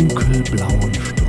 dunkelblauen Stunde.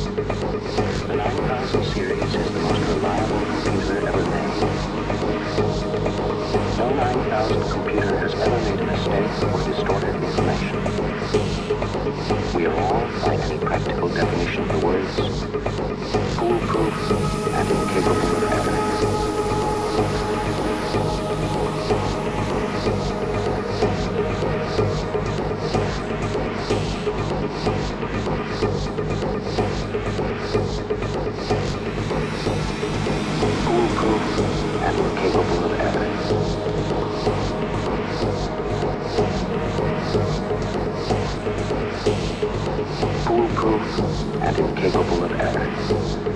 The 9000 series is the most reliable computer ever made. No 9000 computer has ever made a mistake or distorted information. We are all, by any practical definition of the words, foolproof and incapable of error. And incapable of error.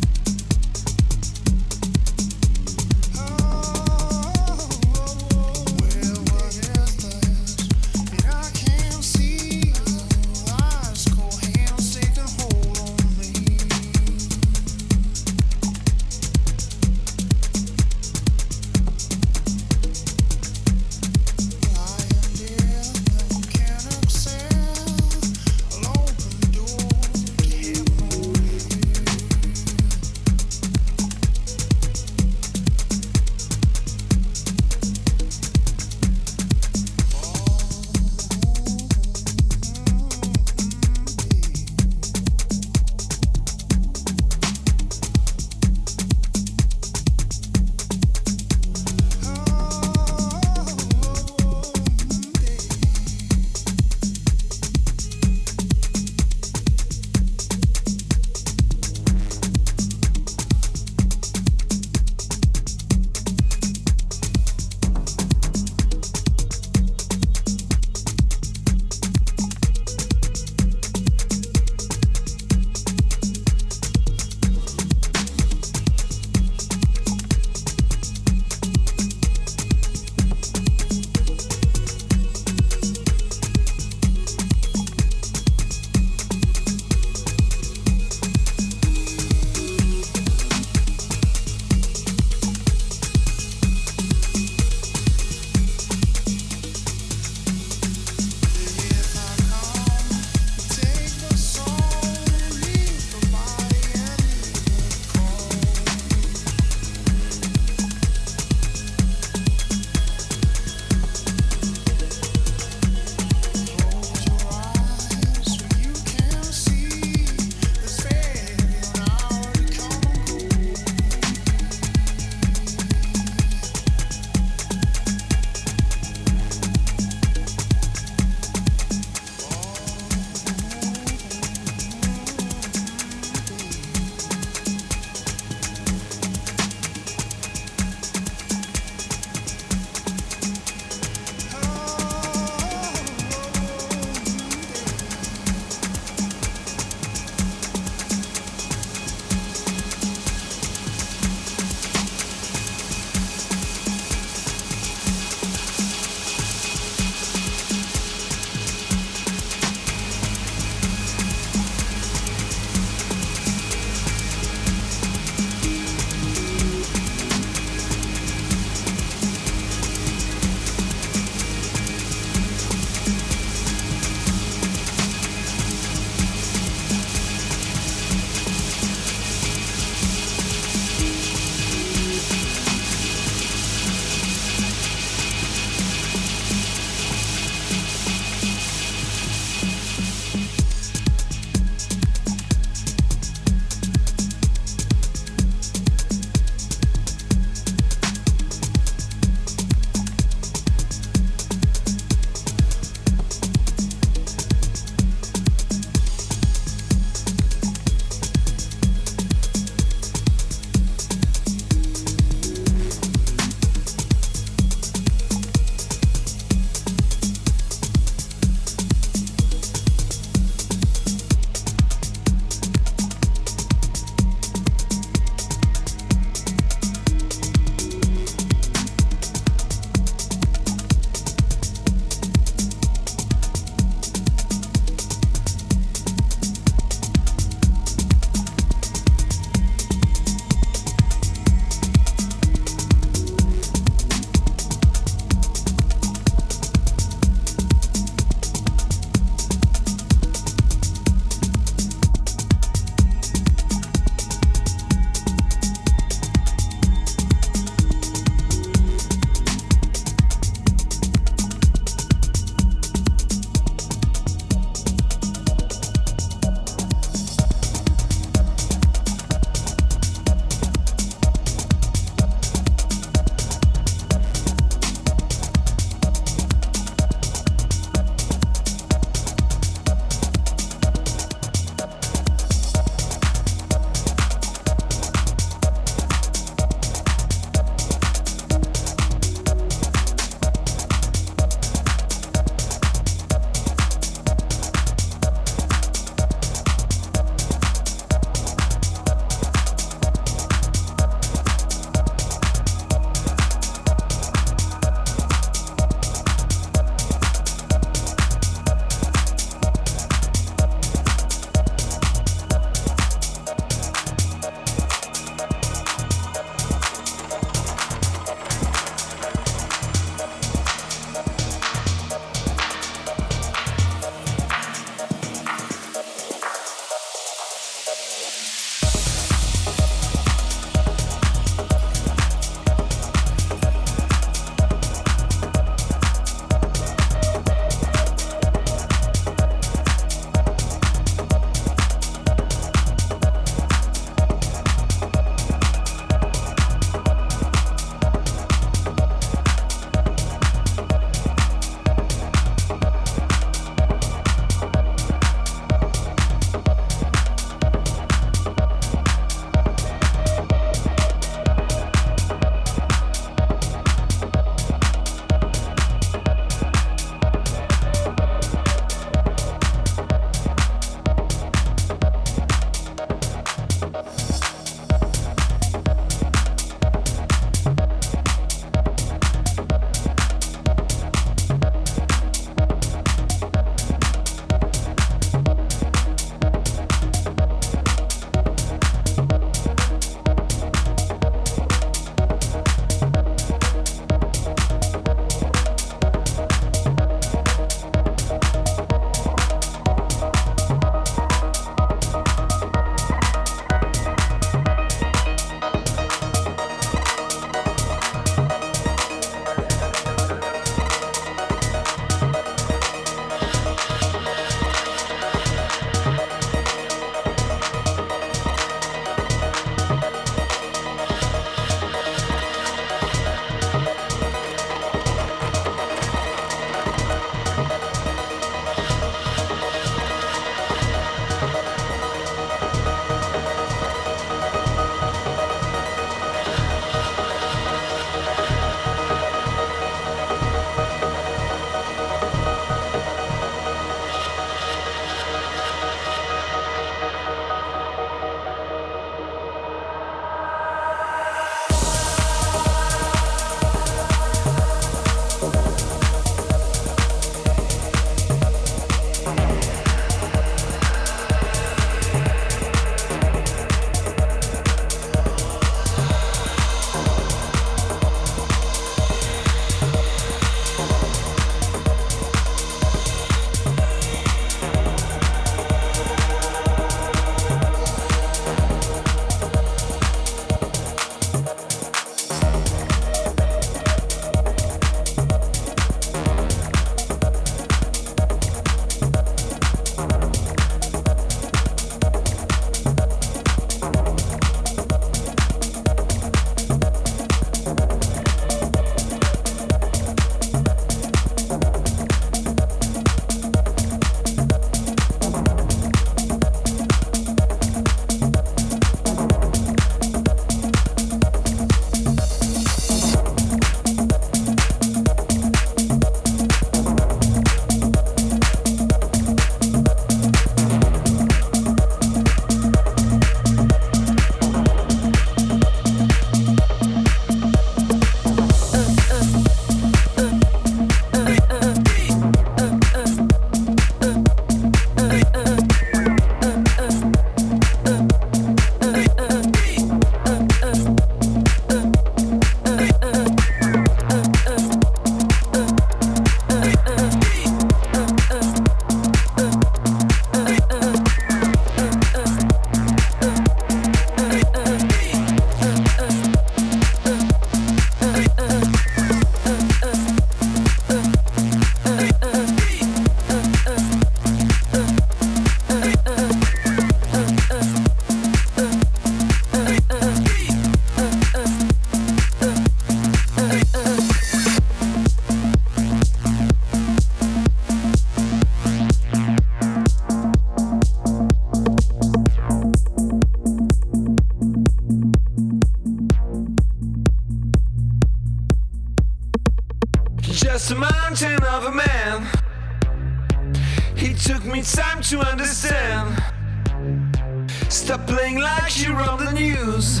On.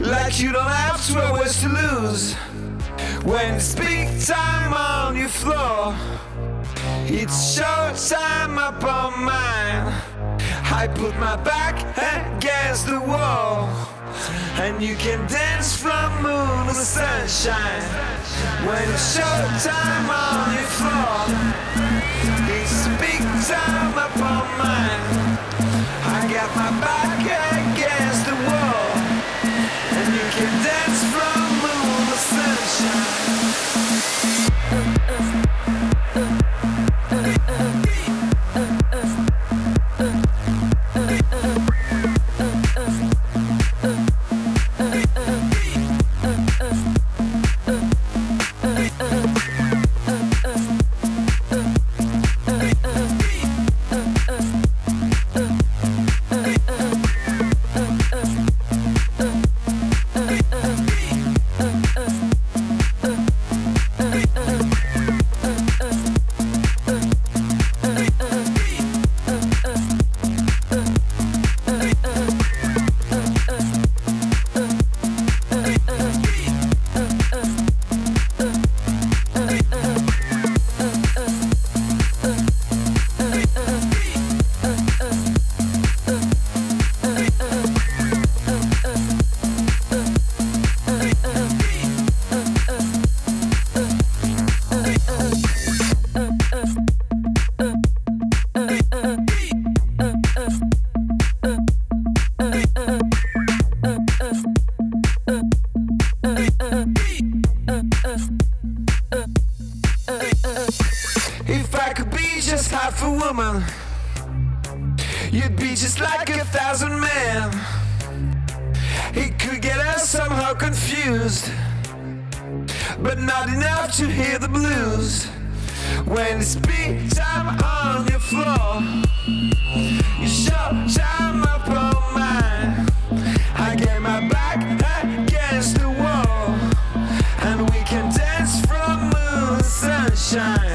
Like you don't have 12 hours to lose. When it's big time on your floor, it's show time upon mine. I put my back against the wall, and you can dance from moon to sunshine. When it's show time on your floor, it's big time upon mine. I got my back against a woman, you'd be just like a thousand men. It could get us somehow confused, but not enough to hear the blues. When it's beat time on your floor, you show time up on mine. I get my back against the wall, and we can dance from moon sunshine.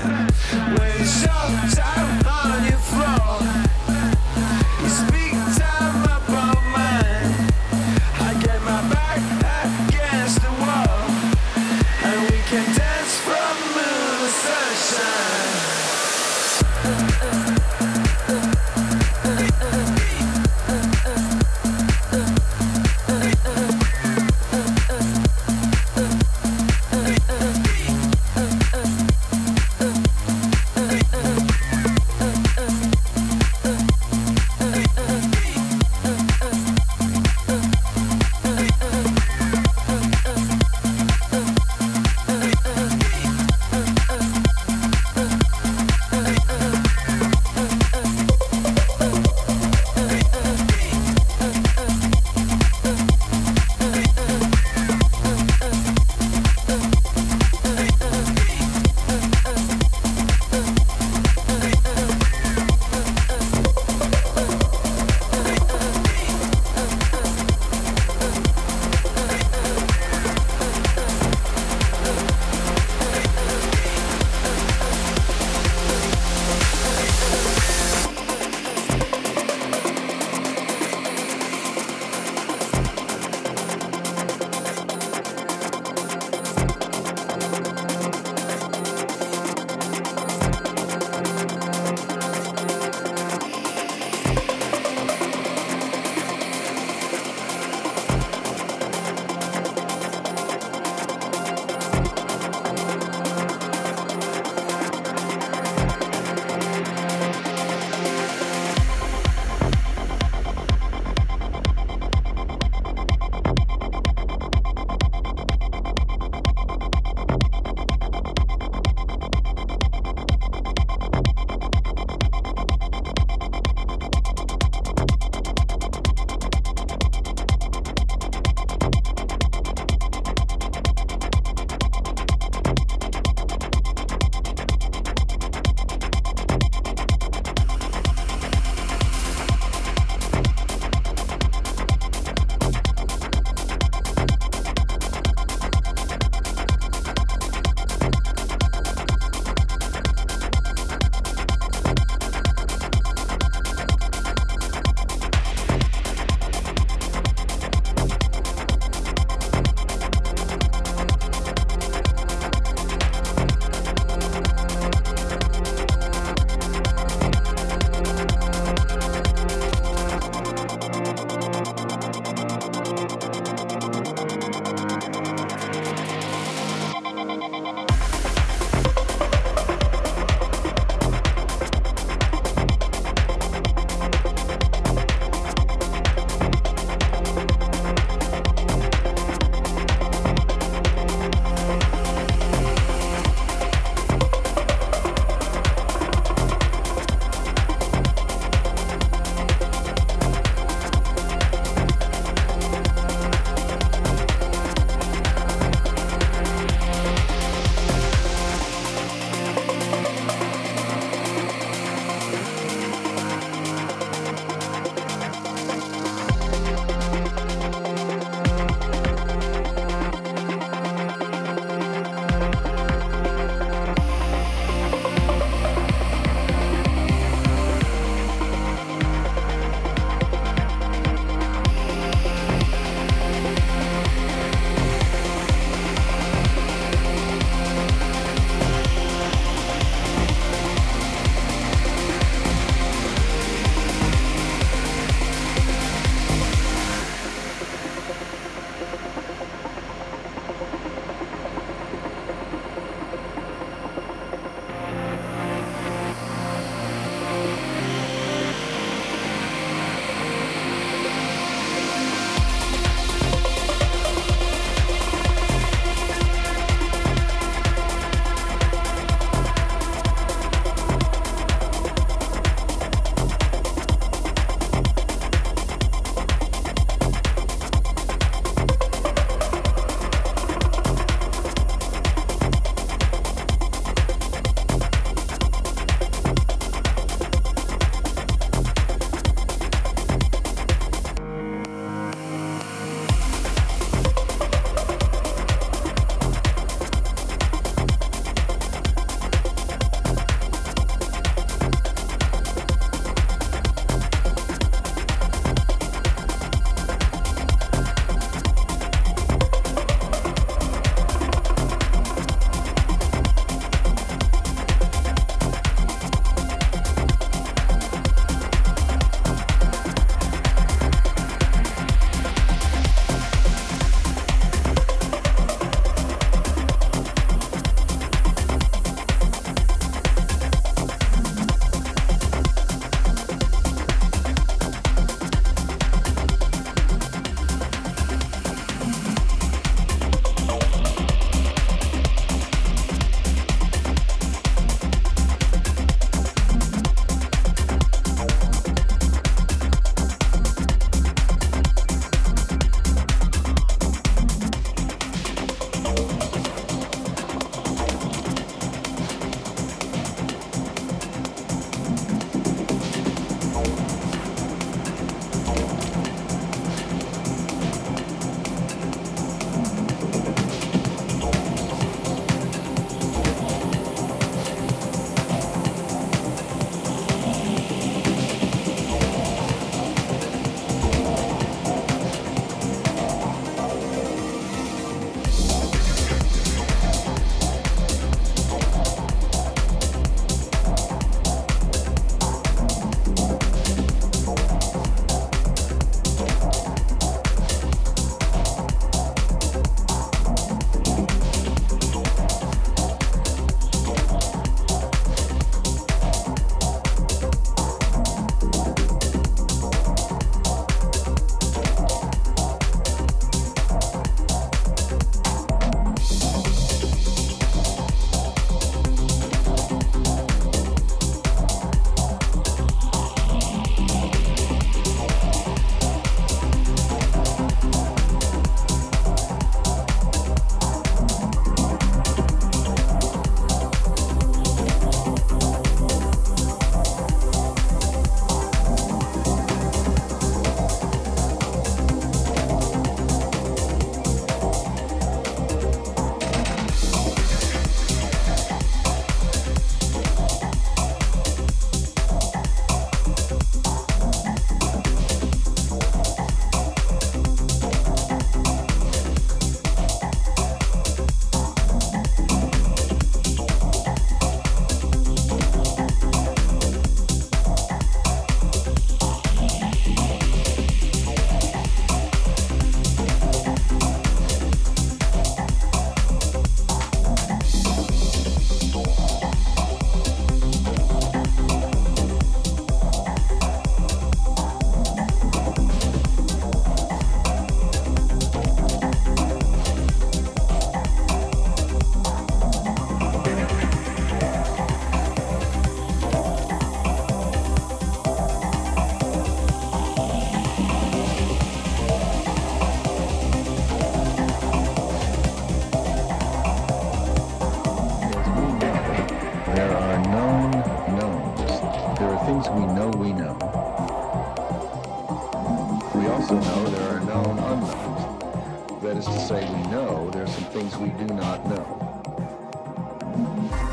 Also know there are known unknowns. That is to say, we know there are some things we do not know.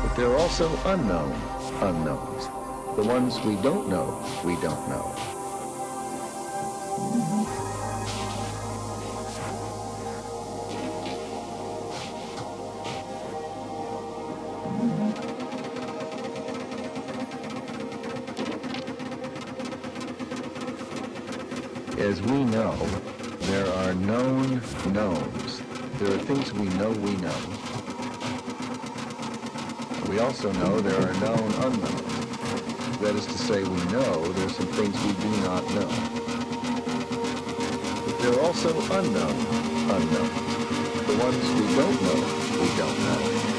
But there are also unknown unknowns. The ones we don't know, we don't know. Also know there are known unknowns. That is to say, we know there are some things we do not know. But there are also unknown unknowns. The ones we don't know, we don't know.